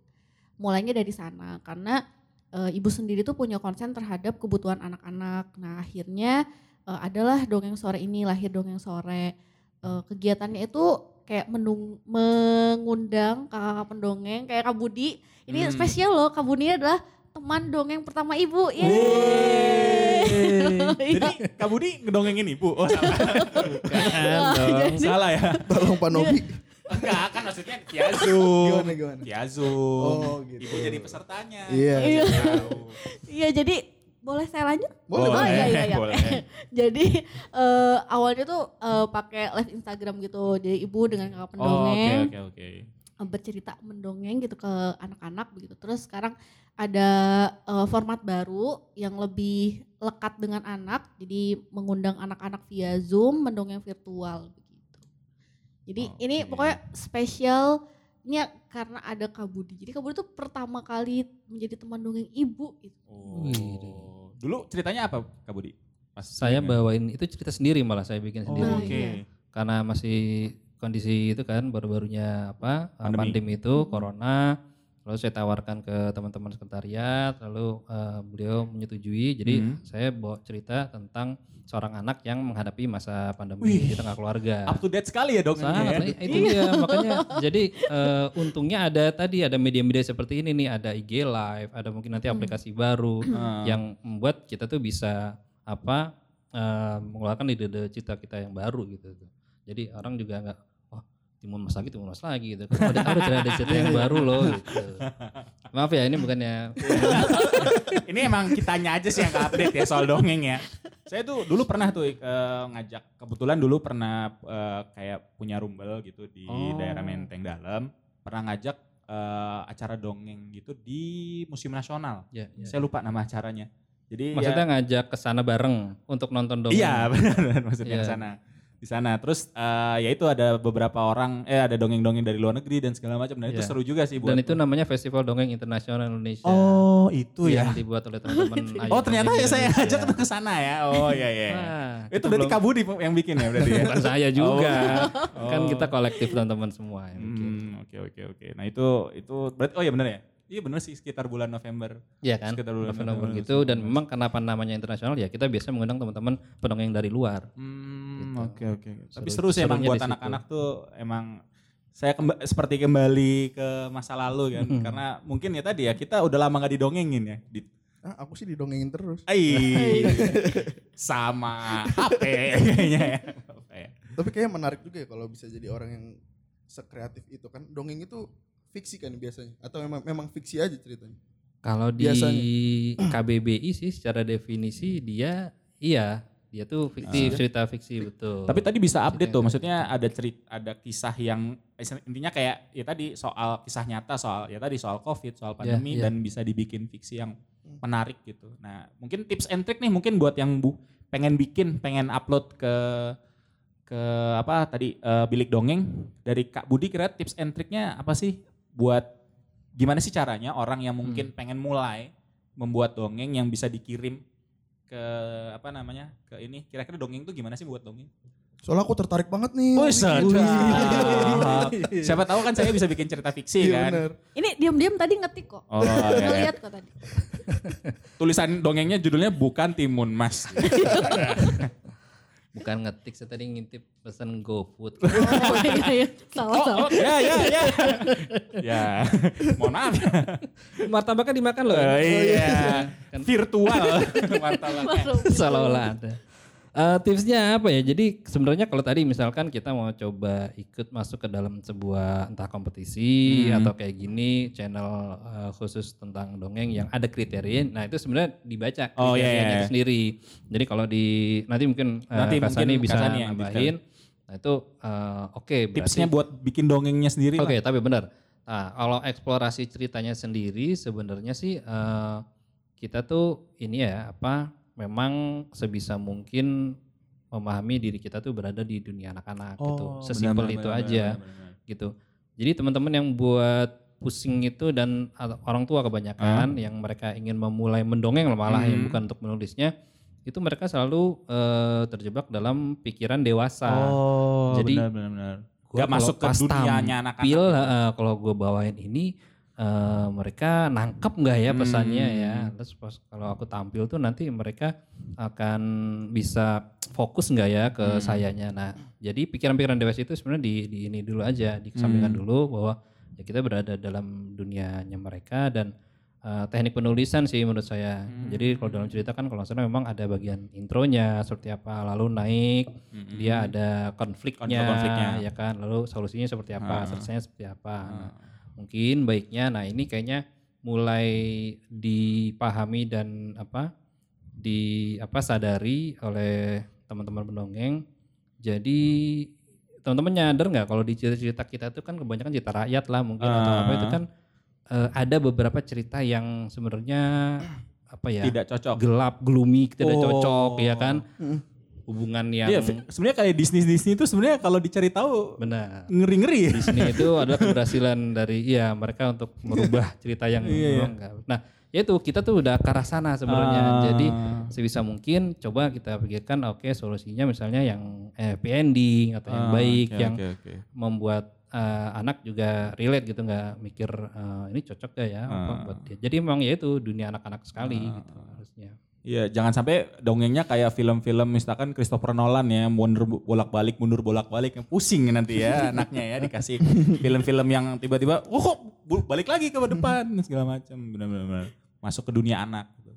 B: mulainya dari sana karena eh, ibu sendiri tuh punya konsen terhadap kebutuhan anak-anak. Nah akhirnya eh, adalah dongeng sore ini lahir dongeng sore. Eh, kegiatannya itu kayak menung, mengundang kakak pendongeng kayak Kak Budi. Ini
F: Hmm.
B: spesial loh, Kak Budi adalah teman dongeng pertama ibu. Yeay. [laughs]
F: Yeay. Jadi Kak Budi ngedongengin ibu. [laughs] Oh, salah.
B: Wah, jadi-
F: salah ya.
G: Tolong Pak Nobi.
F: Enggak, kan maksudnya Kiazu.
G: Gimana, gimana?
F: Kiazu.
G: Oh, gitu.
F: Ibu jadi pesertanya.
G: Iya.
B: Iya.
F: Tahu.
B: Iya jadi boleh saya lanjut?
G: Boleh,
B: Oh iya iya iya.
F: boleh. [laughs]
B: Jadi eh, awalnya tuh eh, pakai live Instagram gitu. Jadi ibu dengan kakak
F: Oh, oke
B: pendongeng
F: oke oke.
B: eh, bercerita mendongeng gitu ke anak-anak begitu. Terus sekarang ada eh, format baru yang lebih lekat dengan anak. Jadi mengundang anak-anak via Zoom mendongeng virtual Jadi ini
F: Oke.
B: pokoknya spesial ini ya karena ada Kak Budi. Jadi Kak Budi tuh pertama kali menjadi teman dongeng ibu gitu.
F: Oh. Dulu ceritanya apa Kak Budi? Pas
H: Saya
F: bikin?
H: bawain itu cerita sendiri malah saya bikin
F: Oh,
H: sendiri.
B: Nah,
F: Oke.
B: iya.
H: Karena masih kondisi itu kan baru-barunya apa uh,
F: Pandemi.
H: pandemi, itu corona. Lalu saya tawarkan ke teman-teman sekretariat, lalu uh, beliau menyetujui. Jadi
F: Hmm.
H: saya bawa cerita tentang seorang anak yang menghadapi masa pandemi
F: Wih.
H: di tengah keluarga.
F: Up to date sekali ya dongengnya
H: Sangat,
F: ya.
H: nah, itu dia makanya jadi eh, untungnya ada tadi ada media-media seperti ini nih ada IG live ada mungkin nanti aplikasi baru
F: Hmm.
H: yang membuat kita tuh bisa apa eh, mengeluarkan ide-ide cita kita yang baru gitu jadi orang juga nggak timun mas lagi timun mas lagi gitu ada ada cerita ada cerita [laughs] yang baru loh gitu maaf ya ini bukannya [laughs]
F: Ini emang kitanya aja sih yang update ya soal dongeng ya. Saya tuh dulu pernah tuh eh, ngajak, kebetulan dulu pernah eh, kayak punya rumbel gitu di
H: Oh.
F: daerah Menteng Dalam. Pernah ngajak eh, acara dongeng gitu di Museum Nasional.
H: ya, ya.
F: Saya lupa nama acaranya. Jadi
H: maksudnya
F: ya,
H: ngajak ke sana bareng untuk nonton dongeng
F: Iya [laughs] benar maksudnya
H: Iya.
F: ke sana. Di sana terus eh, ya itu ada beberapa orang eh ada dongeng-dongeng dari luar negeri dan segala macam dan itu
H: Iya.
F: seru juga sih buat
H: dan itu namanya Festival Dongeng Internasional Indonesia
F: Oh, itu
H: yang
F: ya.
H: dibuat oleh teman-teman [laughs]
F: Oh, ternyata ya saya tuh ke sana ya. Oh, iya iya.
H: Nah,
F: itu berarti
H: belum-
F: Kak Budi yang bikin ya berarti ya. [laughs]
H: bukan saya juga.
F: Oh.
H: Kan kita kolektif teman-teman semua yang bikin.
F: Hmm, oke oke oke. Nah, itu itu berarti oh iya benar ya. Iya benar sih sekitar bulan November.
H: Iya kan?
F: Sekitar bulan
H: November
F: November,
H: gitu dan memang kenapa namanya internasional ya kita biasa mengundang teman-teman pendongeng dari luar.
F: Hmm,
H: Gitu.
F: oke oke. Tapi
H: Seru-
F: seru sih emang buat anak-anak tuh emang saya kemba- seperti kembali ke masa lalu kan
H: Hmm.
F: karena mungkin ya tadi ya kita udah lama gak didongengin ya di
G: Ah, aku sih didongengin terus.
F: Ai, [laughs] sama HP kayaknya ya. Apa ya.
G: Tapi kayaknya menarik juga ya kalau bisa jadi orang yang sekreatif itu kan. Dongeng itu fiksi kan biasanya atau memang memang fiksi aja ceritanya.
H: Kalau di
G: Biasanya. [clears throat]
H: KBBI sih secara definisi dia iya dia tuh fiktif cerita fiksi betul.
F: Tapi tadi bisa update
H: Cerita
F: tuh, maksudnya ada cerita, ada kisah yang intinya kayak ya tadi soal kisah nyata soal ya tadi soal covid, soal pandemi
H: iya.
F: dan bisa dibikin fiksi yang menarik gitu. Nah mungkin tips and trick nih mungkin buat yang bu pengen bikin, pengen upload ke ke apa tadi eh, bilik dongeng dari Kak Budi kira tips and tricknya apa sih buat gimana sih caranya orang yang mungkin pengen mulai membuat dongeng yang bisa dikirim ke apa namanya ke ini kira-kira dongeng tuh gimana sih buat dongeng?
G: Soalnya aku tertarik banget nih.
F: Oh. Siapa tahu kan saya bisa bikin cerita fiksi
G: Iya
F: kan.
G: bener.
B: Ini diam-diam tadi ngetik kok.
F: Oh, iya.
B: Ngeliat kok tadi.
F: Tulisan dongengnya judulnya bukan Timun Mas. [laughs]
H: bukan ngetik saya tadi ngintip pesan GoFood.
B: Oh iya iya. Salah
F: Oh,
B: salah.
F: oh, ya ya ya. [laughs] ya. Mohon maaf.
H: Martabaknya dimakan loh.
F: Oh, iya.
H: Kan
F: Virtual. [laughs] Martabaknya.
H: seolah-olah ada. Eh, tipsnya apa ya? Jadi sebenarnya kalau tadi misalkan kita mau coba ikut masuk ke dalam sebuah entah kompetisi
F: Hmm.
H: atau kayak gini channel eh, khusus tentang dongeng yang ada kriteria, nah itu sebenarnya dibaca
F: Oh, iya,
H: kriterianya
F: iya.
H: itu sendiri. Jadi kalau di nanti mungkin eh,
F: Nanti
H: Kak Sani
F: mungkin
H: bisa
F: Kak Sani yang
H: nambahin. Nah itu eh, oke. berarti-
F: Tipsnya buat bikin dongengnya sendiri
H: Oke,
F: lah.
H: tapi benar. Nah, kalau eksplorasi ceritanya sendiri sebenarnya sih eh, kita tuh ini ya apa memang sebisa mungkin memahami diri kita tuh berada di dunia anak-anak gitu.
F: Oh,
H: Sesimpel
F: benar,
H: itu
F: benar,
H: aja
F: benar, benar, benar.
H: gitu. Jadi teman-teman yang buat pusing itu dan orang tua kebanyakan yang mereka ingin memulai mendongeng malah yang
F: Hmm.
H: bukan untuk menulisnya itu mereka selalu eh, terjebak dalam pikiran dewasa.
F: Oh,
H: Jadi,
F: benar benar benar.
H: Gua
F: Gak masuk ke dunianya anak-anak.
H: eh, kalau gue bawain ini eh, mereka nangkep nggak ya pesannya
F: Hmm.
H: ya terus pas kalau aku tampil tuh nanti mereka akan bisa fokus nggak ya ke
F: Hmm.
H: sayanya nah jadi pikiran-pikiran dewasa itu sebenarnya di, di ini dulu aja dikesampingkan
F: Hmm.
H: dulu bahwa ya kita berada dalam dunianya mereka dan eh, teknik penulisan sih menurut saya. Jadi kalau dalam cerita kan kalau salah memang ada bagian intronya seperti apa, lalu naik, dia ada konfliknya,
F: Konflik-konfliknya.
H: ya kan, lalu solusinya seperti apa,
F: Ah.
H: selesainya seperti apa. Nah, mungkin baiknya, nah ini kayaknya mulai dipahami dan apa di apa sadari oleh teman-teman pendongeng. Jadi teman-teman nyadar nggak kalau di cerita-cerita kita itu kan kebanyakan cerita rakyat lah mungkin atau apa itu
F: Ah.
H: kan eh, ada beberapa cerita yang sebenarnya apa ya
F: Tidak cocok.
H: gelap, gloomy, tidak
F: Oh.
H: cocok ya kan hubungan yang
F: Iya, sebenarnya kayak Disney Disney itu sebenarnya kalau dicari tahu
H: benar.
F: ngeri-ngeri ya.
H: Disney itu [laughs] adalah keberhasilan dari iya mereka untuk merubah cerita yang
F: Iya, iya.
H: Nah, ya itu kita tuh udah ke arah sana sebenarnya.
F: Ah.
H: Jadi sebisa mungkin coba kita pikirkan oke solusinya misalnya yang eh, happy ending atau yang
F: Ah,
H: baik
F: oke,
H: yang
F: oke, oke.
H: membuat eh, anak juga relate gitu nggak mikir eh, ini cocok gak ya apa
F: Ah.
H: buat dia. Jadi memang ya itu dunia anak-anak sekali gitu harusnya.
F: Iya, jangan sampai dongengnya kayak film-film misalkan Christopher Nolan ya, mundur bolak-balik, mundur bolak-balik, pusing nanti ya [laughs] anaknya ya dikasih film-film yang tiba-tiba, oh kok balik lagi ke depan segala macam, benar-benar masuk ke dunia anak. Gitu.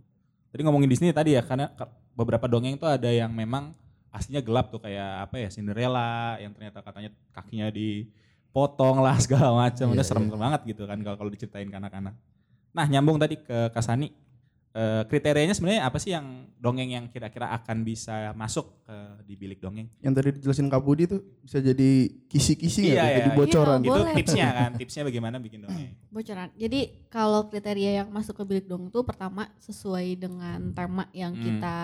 F: Tadi ngomongin Disney tadi ya, karena beberapa dongeng tuh ada yang memang aslinya gelap tuh kayak apa ya Cinderella yang ternyata katanya kakinya dipotong lah [laughs] segala macam, udah serem banget gitu kan kalau kalau diceritain ke anak-anak. Nah nyambung tadi ke Kasani, Eh, kriterianya sebenarnya apa sih yang dongeng yang kira-kira akan bisa masuk ke di bilik dongeng?
G: Yang tadi dijelasin Kak Budi tuh bisa jadi kisi-kisi
F: Iya,
G: tuh?
F: iya.
G: Jadi bocoran.
B: Iya,
F: Itu
B: Boleh.
F: tipsnya kan, tipsnya bagaimana bikin dongeng? [clears throat]
B: bocoran. Jadi kalau kriteria yang masuk ke bilik dongeng itu pertama sesuai dengan tema yang
F: Hmm.
B: kita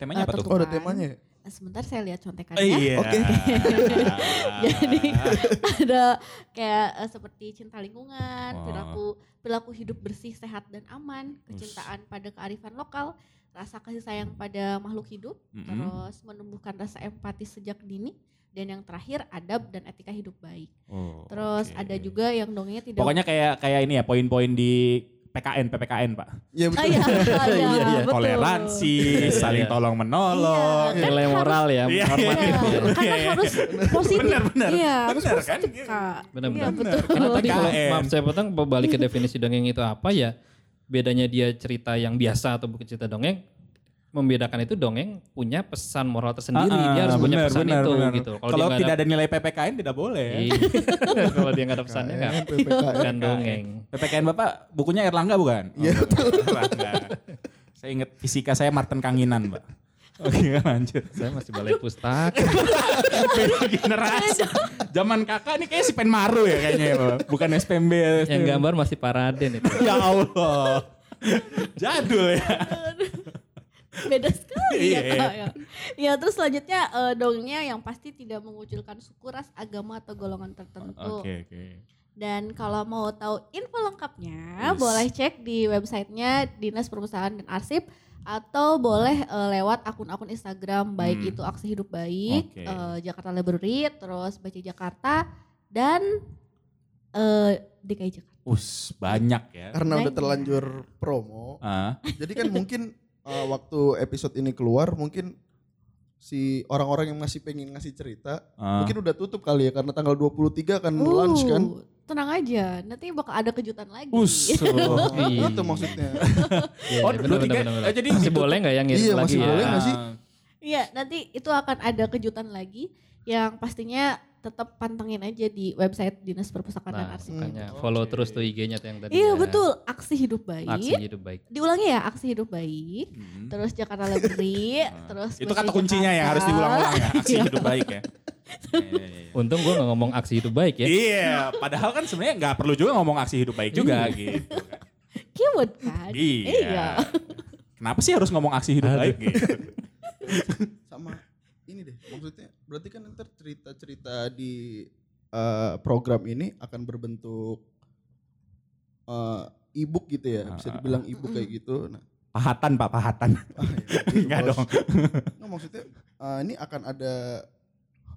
F: Temanya
B: Eh,
F: apa tuh?
G: Oh ada temanya ya?
B: Sebentar saya lihat contekannya.
F: iya.
G: Oke. [laughs]
B: Jadi [laughs] ada kayak eh, seperti cinta lingkungan,
F: Wah.
B: perilaku perilaku hidup bersih, sehat dan aman, kecintaan pada kearifan lokal, rasa kasih sayang pada makhluk hidup,
F: Mm-mm.
B: terus menumbuhkan rasa empati sejak dini, dan yang terakhir adab dan etika hidup baik.
F: Oh,
B: Terus
F: oke.
B: ada juga yang dongengnya tidak
F: Pokoknya kayak kayak ini ya poin-poin di PKN, PPKN pak.
G: Iya betul.
B: iya, [laughs] iya,
H: Iya, iya.
F: Toleransi,
H: Iya,
F: saling tolong menolong.
B: Iya, kan
H: Nilai moral ya,
F: Iya,
B: Iya,
H: ya.
B: karena
F: Iya,
B: harus positif.
F: Benar, benar.
B: Iya, harus
F: Benar,
B: positif,
F: kan?
B: Kak.
H: Benar-benar.
B: Iya, betul.
H: Karena tadi kalau maaf saya potong balik ke definisi dongeng itu apa ya? Bedanya dia cerita yang biasa atau bukan cerita dongeng. Membedakan itu dongeng punya pesan moral tersendiri.
F: Ah,
H: dia harus punya
F: benar,
H: pesan
F: benar,
H: itu
F: benar.
H: gitu.
F: Kalau tidak ada nilai PPKN tidak boleh.
H: Iya. [laughs] kalau dia nggak ada pesannya nggak
G: PPKN.
H: bukan dongeng.
F: PPKN Bapak bukunya Erlangga bukan? Iya betul. Erlangga. Saya ingat fisika saya Martin Kanginan, Mbak. Oke, lanjut.
H: Saya masih balai pustaka. [laughs]
F: Beda generasi. Zaman kakak ini kayak si Penmaru ya kayaknya ya, Bapak. Bukan SPMB. ya.
H: yang gambar masih Paraden itu.
F: Ya Allah. Jadul ya.
B: Beda sekali
F: Iya,
B: ya Kak. Ya. Ya, terus selanjutnya eh, dongengnya yang pasti tidak mengucilkan suku, ras, agama atau golongan tertentu.
F: Oke, oke.
B: Dan kalau mau tahu info lengkapnya,
F: Yes.
B: boleh cek di websitenya Dinas Perpustakaan dan Arsip atau boleh eh, lewat akun-akun Instagram baik
F: Hmm.
B: itu Aksi Hidup Baik,
F: Oke.
B: eh, Jakarta Library, terus Baca Jakarta dan eh, DKI Jakarta.
F: Us, banyak ya.
G: Karena udah
B: Banyak.
G: terlanjur promo.
F: Ah,
G: Jadi kan mungkin uh, waktu episode ini keluar mungkin si orang-orang yang masih pengen ngasih cerita
F: ah.
G: mungkin udah tutup kali ya karena tanggal 23 kan launch kan.
B: Uh, Tenang aja, nanti bakal ada kejutan lagi.
F: Us. [laughs] [laughs]
G: Oh,
H: Iya.
G: itu maksudnya.
H: Iya,
F: Oh,
H: benar,
F: dua
H: benar,
F: tiga.
H: benar, benar.
F: Eh, jadi
H: masih boleh nggak yang ngirim
G: Iya,
H: lagi
G: masih
H: ya?
G: boleh nggak sih?
B: Iya, nanti itu akan ada kejutan lagi yang pastinya tetap pantengin aja di website Dinas Perpustakaan dan
H: Nah,
B: Arsip.
H: makanya
G: Hmm,
H: follow
F: oke.
H: terus tuh IG-nya tuh yang tadi.
B: Iya
H: ya.
B: betul, aksi hidup baik.
H: Aksi hidup baik.
B: Diulangi ya, aksi hidup baik.
F: Hmm.
B: Terus Jakarta Library,
F: Ah.
B: terus
F: itu kata kuncinya
B: Jakarta.
F: harus diulang-ulang ya. Aksi
B: Iya.
F: hidup baik ya. [laughs] Iya, iya.
H: Untung gue gak ngomong aksi hidup baik ya.
F: Iya, padahal kan sebenarnya nggak perlu juga ngomong aksi hidup baik juga gitu. kan.
B: Keyword kan?
F: Iya. Kenapa sih harus ngomong aksi hidup
H: Aduh.
F: baik gitu?
G: Sama ini deh maksudnya berarti kan ntar cerita-cerita di uh, program ini akan berbentuk uh, e-book gitu ya bisa dibilang e-book kayak gitu nah
F: Pahatan Pak, pahatan.
G: ah, [laughs] ya,
F: Enggak dong.
G: Nggak, maksudnya uh, ini akan ada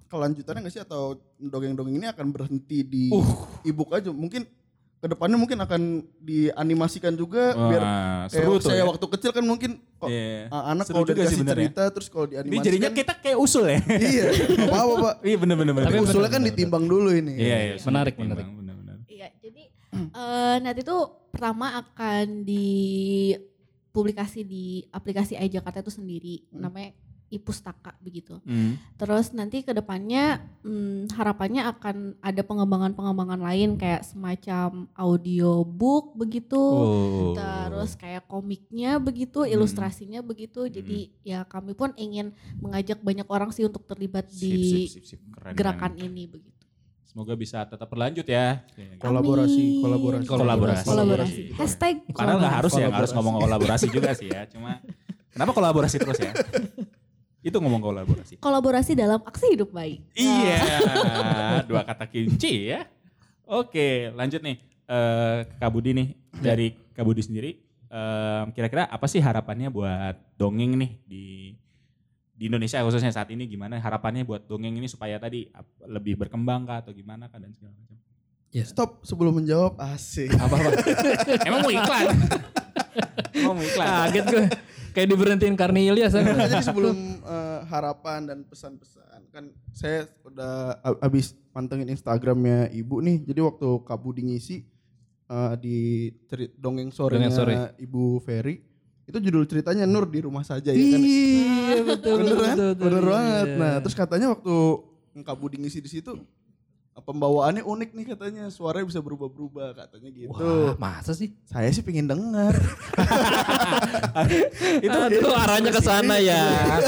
G: kelanjutannya nggak sih atau dongeng-dongeng ini akan berhenti di
F: Uh.
G: e-book aja mungkin ke depannya mungkin akan dianimasikan juga biar
F: Wah,
G: kayak
F: seru tuh
G: saya
F: ya.
G: waktu kecil kan mungkin kok
F: Iya.
G: uh, anak kalau udah
F: juga sih
G: dikasih
F: bener ya.
G: cerita terus kalau
F: Ini
G: dianimasikan
F: jadinya kita kayak usul ya.
G: iya nggak apa-apa pak [laughs]
F: Iya bener bener bener.
G: tapi usulnya
H: bener,
G: kan
H: bener,
G: ditimbang dulu ini
F: Iya, iya.
H: Menarik,
F: Timbang,
H: menarik.
F: Bener bener.
B: Iya, jadi Eh, nanti tuh pertama akan dipublikasi di aplikasi iJakarta itu sendiri,
G: Hmm.
B: namanya iPustaka begitu.
F: Hmm.
B: Terus nanti ke depannya hmm, harapannya akan ada pengembangan-pengembangan lain kayak semacam audiobook begitu.
F: Oh.
B: Terus kayak komiknya begitu,
F: Hmm.
B: ilustrasinya begitu. Jadi ya kami pun ingin mengajak banyak orang sih untuk terlibat
F: Sip,
B: di
F: sip, sip, sip. Keren,
B: gerakan
F: keren.
B: ini begitu.
F: Semoga bisa tetap berlanjut ya.
G: Kolaborasi, kolaborasi.
F: Kolaborasi.
B: Kolaborasi. Hashtag
F: Padahal nggak harus ya, nggak harus ngomong kolaborasi juga sih ya. Cuma kenapa kolaborasi terus ya? [laughs] Itu ngomong kolaborasi.
B: kolaborasi dalam aksi hidup baik.
F: Iya, [laughs] dua kata kunci ya. Oke, lanjut nih eh ke Kak Budi nih. Dari Kak Budi sendiri, em, kira-kira apa sih harapannya buat dongeng nih di di Indonesia khususnya saat ini gimana harapannya buat dongeng ini supaya tadi lebih berkembang kah atau gimana kah dan segala macam.
G: Stop sebelum menjawab asik.
F: Apa apa? [laughs] Emang mau iklan? Mau iklan?
H: Kaget gue. Kayak diberhentiin Karni Ilyas.
G: Nah, jadi sebelum eh, harapan dan pesan-pesan kan saya udah a- abis pantengin Instagramnya ibu nih. Jadi waktu Kak Budi ngisi eh, di dongeng sorenya
H: sore.
G: Ibu Ferry itu judul ceritanya Nur di rumah saja ya kan.
H: Iya betul.
G: Bener kan?
H: betul, betul,
G: Bener
H: iya.
G: banget. Nah, terus katanya waktu Kak Budi ngisi di situ pembawaannya unik nih katanya suaranya bisa berubah-berubah katanya gitu.
H: Wah, masa sih?
G: Saya sih pengen denger. [laughs]
H: Itu, itu arahnya ke sana ya.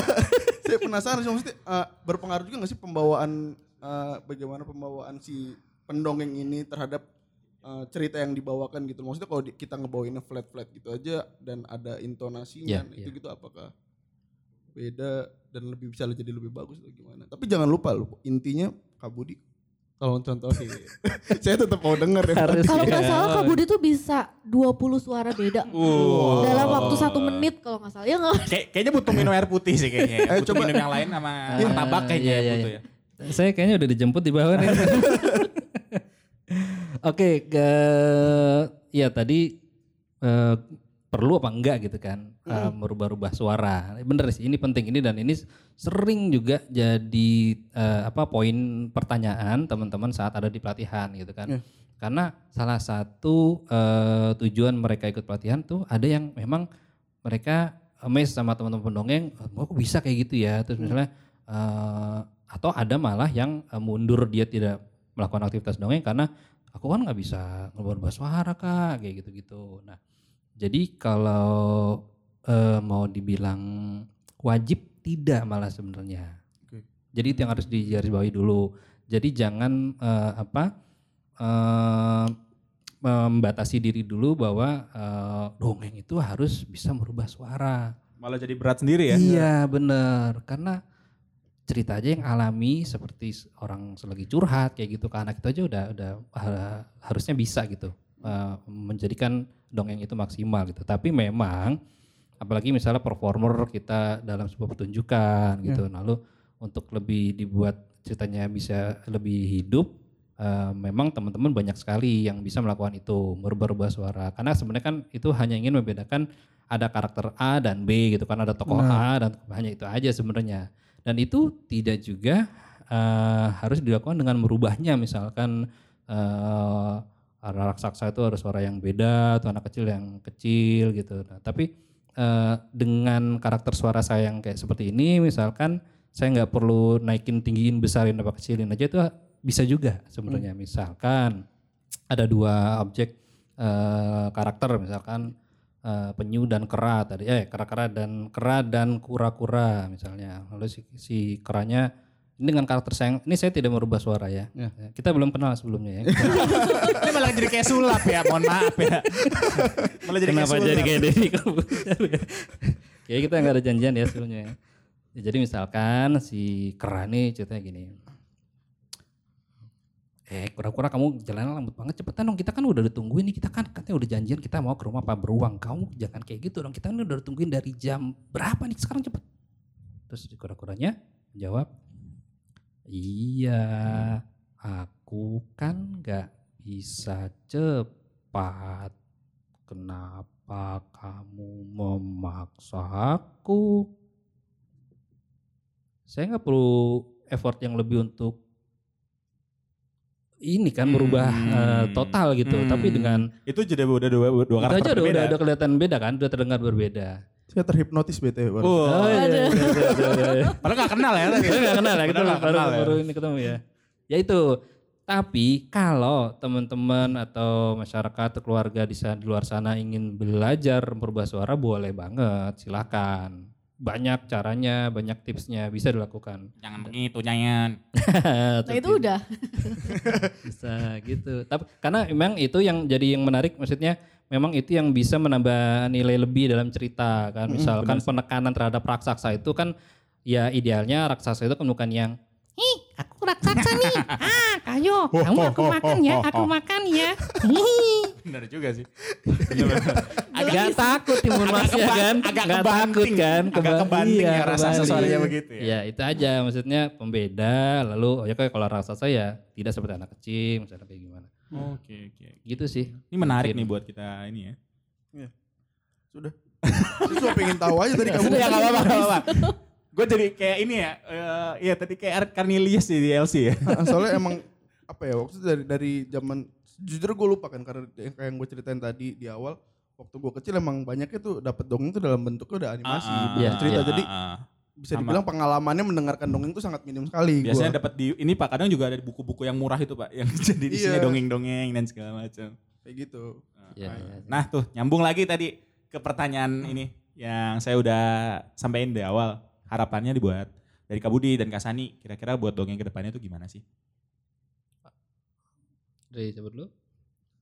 H: [laughs]
G: saya penasaran sih maksudnya eh, berpengaruh juga gak sih pembawaan eh, bagaimana pembawaan si pendongeng ini terhadap eh, cerita yang dibawakan gitu maksudnya kalau kita ngebawainnya flat flat gitu aja dan ada intonasinya nah, itu
H: iya.
G: gitu apakah beda dan lebih bisa jadi lebih bagus atau gimana tapi jangan lupa loh intinya Kak Kalau contohin [laughs] saya tetap mau denger ya
H: Harus.
B: Kalau nggak salah Kak Budi tuh bisa 20 suara beda
F: Wow.
B: dalam waktu satu menit kalau nggak salah. Ya nggak?
F: Kayak, kayaknya butuh minum air putih sih kayaknya.
G: Eh,
F: butuh
G: coba.
F: minum yang lain sama
H: Iya.
F: martabak kayaknya
H: Iya, iya,
F: butuh
H: iya.
F: ya.
H: Saya kayaknya udah dijemput di bawah nih. [laughs] Oke, ke ya tadi eh, perlu apa enggak gitu kan eh, merubah-rubah suara. Bener sih, ini penting ini dan ini sering juga jadi eh, apa poin pertanyaan teman-teman saat ada di pelatihan gitu kan.
G: Iya.
H: Karena salah satu eh, tujuan mereka ikut pelatihan tuh ada yang memang mereka amazed sama teman-teman pendongeng, oh kok bisa kayak gitu ya. Terus misalnya eh, atau ada malah yang mundur dia tidak melakukan aktivitas dongeng karena aku kan nggak bisa ngeluar suara kak kayak gitu-gitu. Nah jadi kalau eh, mau dibilang wajib tidak malah sebenarnya.
G: Oke.
H: Jadi itu yang harus digarisbawahi dulu. Jadi jangan eh, apa eh, membatasi diri dulu bahwa eh, dongeng itu harus bisa merubah suara.
F: Malah jadi berat sendiri ya.
H: Iya bener karena cerita aja yang alami seperti orang selagi curhat kayak gitu ke anak itu aja udah udah ha- harusnya bisa gitu eh, menjadikan dongeng itu maksimal gitu. Tapi memang apalagi misalnya performer kita dalam sebuah pertunjukan gitu, lalu untuk lebih dibuat ceritanya bisa lebih hidup, eh, memang teman-teman banyak sekali yang bisa melakukan itu merubah-rubah suara. Karena sebenarnya kan itu hanya ingin membedakan ada karakter A dan B gitu kan ada tokoh A dan hanya itu aja sebenarnya. Dan itu tidak juga eh, harus dilakukan dengan merubahnya. Misalkan ada raksasa itu harus suara yang beda atau anak kecil yang kecil gitu. Nah, tapi eh, dengan karakter suara saya yang kayak seperti ini misalkan saya nggak perlu naikin tinggiin besarin apa kecilin aja itu bisa juga sebenarnya. Misalkan ada dua objek eh, karakter misalkan eh, penyu dan kera tadi eh kera-kera dan kera dan kura-kura misalnya. Lalu si, si keranya dengan karakter saya ini saya tidak merubah suara ya,
G: Ya.
H: kita belum kenal sebelumnya ya. [laughs]
F: Ini malah jadi kayak sulap ya, mohon maaf ya. malah jadi
H: kenapa
F: kayak
H: jadi kayak Deddy ya Kayaknya kita nggak ada janjian ya sebelumnya ya. Ya, jadi misalkan si kera nih ceritanya gini. Eh kura-kura kamu jalan lambat banget cepetan dong. Kita kan udah ditungguin nih. Kita kan katanya udah janjian kita mau ke rumah Pak Beruang. Kamu jangan kayak gitu dong. Kita ini udah ditungguin dari jam berapa nih? Sekarang cepet. Terus kura-kuranya jawab iya aku kan nggak bisa cepat kenapa kamu memaksaku saya nggak perlu effort yang lebih untuk ini kan merubah
F: Hmm.
H: eh, total gitu.
F: Hmm.
H: Tapi dengan
F: Itu jadi udah dua, dua
H: itu
F: karakter
H: aja udah,
F: berbeda.
H: udah, udah kelihatan beda kan, udah terdengar berbeda.
G: Saya terhipnotis BTW.
F: Oh,
H: Oh, iya, iya, iya, iya, iya. [laughs]
F: padahal gak kenal ya.
H: Kita nggak kenal ya, kita
F: Padahal nggak
H: baru,
F: kenal ya.
H: baru ini ketemu ya. Ya itu. Tapi kalau teman-teman atau masyarakat atau keluarga di, sa- di luar sana ingin belajar merubah suara boleh banget, silakan. Banyak caranya, banyak tipsnya bisa dilakukan.
F: Jangan begitu, jangan. [laughs]
B: Nah itu udah.
H: bisa gitu. Tapi karena memang itu yang jadi yang menarik maksudnya memang itu yang bisa menambah nilai lebih dalam cerita kan. Misalkan penekanan terhadap raksasa itu kan ya idealnya raksasa itu kan bukan yang Ih, aku raksasa nih. Ah, kayo, kamu aku makan ya, [laughs] aku makan ya.
F: Bener juga sih.
H: Agak takut timun mas ya kan?
F: agak kebanting,
H: kan?
F: agak
H: Keba-
F: kebanting
H: iya,
F: ya raksasa suaranya begitu ya.
H: Ya itu aja maksudnya pembeda lalu oh ya kayak kalau raksasa ya tidak seperti anak kecil misalnya kayak gimana.
F: Oke, oke.
H: Gitu sih.
F: Ini menarik
H: Mungkin.
F: nih buat kita ini ya.
G: Sudah. Saya cuma pengen tahu aja tadi [laughs] kamu.
F: Sudah ya gak apa-apa, gak apa-apa. Gue jadi kayak ini ya, eh, iya tadi kayak Art Cornelius di DLC ya.
G: Soalnya emang apa ya waktu itu dari dari zaman jujur gue lupa kan karena yang kayak yang gue ceritain tadi di awal waktu gue kecil emang banyaknya tuh dapat dongeng tuh dalam bentuknya udah animasi
F: Ah,
G: bukan
H: Iya,
G: cerita
H: iya.
G: jadi
F: Ah,
G: bisa
F: Sama.
G: dibilang pengalamannya mendengarkan dongeng tuh sangat minim sekali
F: Biasanya dapat di ini Pak, kadang juga ada di buku-buku yang murah itu Pak, yang [laughs] jadi di sini
G: Iya.
F: dongeng-dongeng dan segala macam.
G: kayak gitu
H: Ya, ya.
F: Nah tuh nyambung lagi tadi ke pertanyaan ini yang saya udah sampaikan di awal. Harapannya dibuat dari Kak Budi dan Kak Sani, kira-kira buat dongeng ke depannya tuh gimana sih?
H: Dari siapa dulu?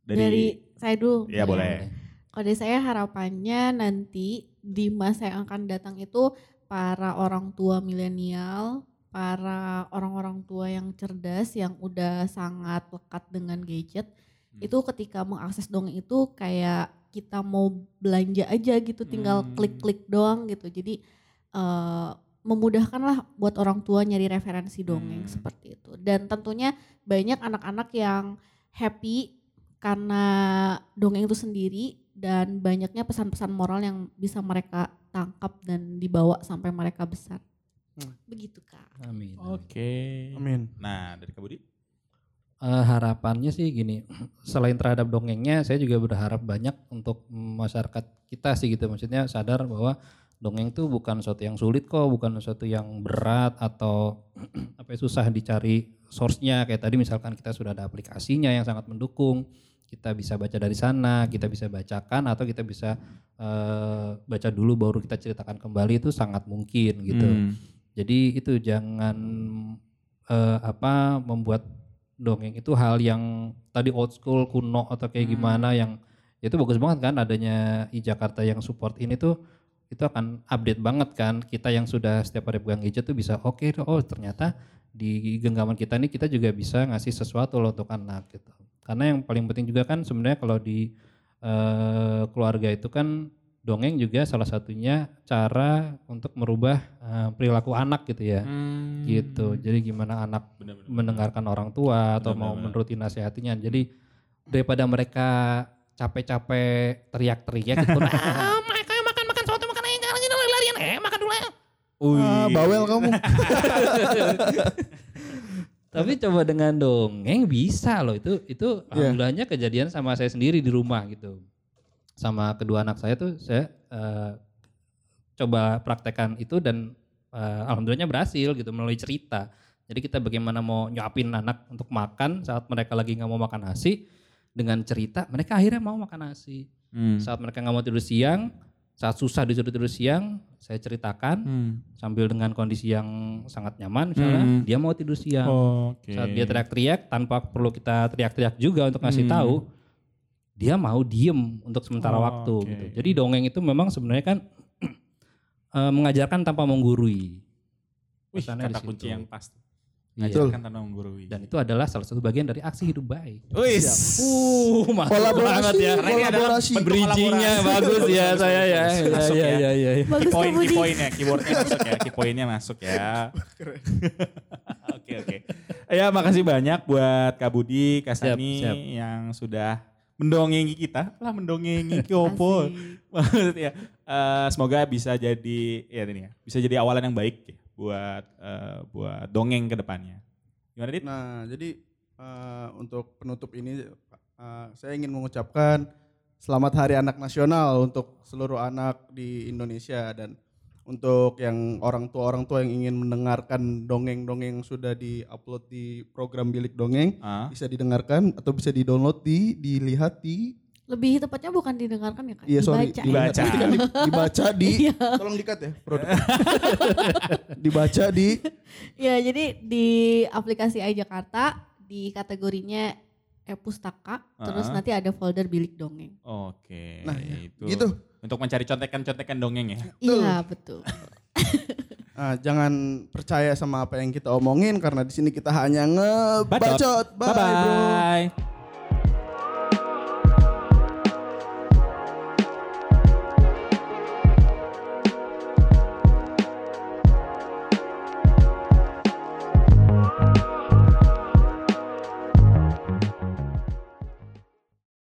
B: Dari, saya dulu.
F: Iya boleh.
B: Kalau dari saya harapannya nanti di masa yang akan datang itu para orang tua milenial, para orang-orang tua yang cerdas yang udah sangat lekat dengan gadget,
F: Hmm.
B: itu ketika mengakses dongeng itu kayak kita mau belanja aja gitu, tinggal
F: Hmm.
B: klik-klik doang gitu. Jadi eh, memudahkan lah buat orang tua nyari referensi dongeng
F: Hmm.
B: seperti itu. Dan tentunya banyak anak-anak yang happy karena dongeng itu sendiri dan banyaknya pesan-pesan moral yang bisa mereka tangkap dan dibawa sampai mereka besar.
G: Hmm.
B: Begitu kak.
H: Amin.
F: Oke.
G: amin
F: Nah dari Kak Budi?
H: Eh, harapannya sih gini, [clears throat] selain terhadap dongengnya, saya juga berharap banyak untuk masyarakat kita sih gitu. Maksudnya sadar bahwa dongeng itu bukan sesuatu yang sulit kok, bukan sesuatu yang berat atau [clears throat] apa ya, susah dicari source-nya. Kayak tadi misalkan kita sudah ada aplikasinya yang sangat mendukung, kita bisa baca dari sana, kita bisa bacakan atau kita bisa eh, baca dulu baru kita ceritakan kembali itu sangat mungkin gitu.
F: Hmm.
H: Jadi itu jangan eh, apa membuat dongeng itu hal yang tadi old school kuno atau kayak
F: Hmm.
H: gimana yang itu bagus banget kan adanya i Jakarta yang support ini tuh itu akan update banget kan kita yang sudah setiap hari pegang gadget tuh bisa oke oh ternyata di genggaman kita nih kita juga bisa ngasih sesuatu loh untuk anak gitu karena yang paling penting juga kan sebenarnya kalau di eh, keluarga itu kan dongeng juga salah satunya cara untuk merubah eh, perilaku anak gitu ya
F: Hmm.
H: gitu jadi gimana anak
F: Benar-benar.
H: mendengarkan orang tua atau mau menuruti nasihatnya jadi daripada mereka capek-capek teriak-teriak gitu [laughs] ah mereka makan makan soto makan aja jangan jangan larian eh makan dulu ya
F: Wih.
G: ah, bawel kamu [laughs]
H: tapi coba dengan dongeng bisa loh. Itu itu alhamdulillahnya kejadian sama saya sendiri di rumah gitu. Sama kedua anak saya tuh saya eh, coba praktekkan itu dan eh, alhamdulillahnya berhasil gitu melalui cerita. Jadi kita bagaimana mau nyuapin anak untuk makan saat mereka lagi nggak mau makan nasi dengan cerita mereka akhirnya mau makan nasi.
F: Hmm.
H: saat mereka nggak mau tidur siang saat susah disuruh tidur siang saya ceritakan
F: Hmm.
H: sambil dengan kondisi yang sangat nyaman misalnya
F: Hmm.
H: dia mau tidur siang
F: Oke.
H: saat dia teriak-teriak tanpa perlu kita teriak-teriak juga untuk ngasih
F: Hmm.
H: tahu dia mau diem untuk sementara
F: Oh,
H: waktu
F: oke.
H: gitu jadi dongeng itu memang sebenarnya kan [clears throat] eh, mengajarkan tanpa menggurui
F: Wih, kata kunci yang pas. Tuh.
H: Iya.
F: Ngajarkan tanpa menggurui.
H: dan itu adalah salah satu bagian dari aksi hidup baik
F: Wih.
H: uh mantap
G: Kolaborasi,
H: banget ya
F: Karena ini adalah
H: bridgingnya
F: kolaborasi.
H: bagus ya saya ya
F: bagus.
H: ya
F: Masuk
H: ya
F: ya.
H: ya ya
F: Key
B: Bagus
F: point, key point ya, keyboardnya masuk ya, key pointnya masuk ya. [laughs] Oke oke. Ya makasih banyak buat Kak Budi, Kak Sani
H: siap.
F: yang sudah mendongengi kita. Lah mendongengi [laughs] Kyopo.
B: Asik. [laughs]
F: ya. Eh, semoga bisa jadi ya ini ya, bisa jadi awalan yang baik ya buat eh, buat dongeng ke depannya. Gimana Dit?
G: Nah, jadi eh, untuk penutup ini eh, saya ingin mengucapkan selamat Hari Anak Nasional untuk seluruh anak di Indonesia dan untuk yang orang tua orang tua yang ingin mendengarkan dongeng-dongeng yang sudah diupload di program Bilik Dongeng
F: Ah.
G: bisa didengarkan atau bisa di-download di dilihat di
B: Lebih tepatnya bukan didengarkan ya kak,
G: iya sorry
B: dibaca.
F: Dibaca.
G: Kan di- dibaca di
B: Iya.
G: tolong dikat ya produk [laughs] dibaca di
B: Ya jadi di aplikasi iJakarta di kategorinya e-pustaka, terus
F: Ah.
B: nanti ada folder bilik dongeng.
F: Oke.
G: Nah, ya,
F: itu.
G: gitu.
F: Untuk mencari contekan-contekan dongeng ya.
B: Iya betul. [laughs]
G: Ah, jangan percaya sama apa yang kita omongin karena di sini kita hanya ngebacot. Bye,
F: Bacot.
G: bro.
F: Bye-bye.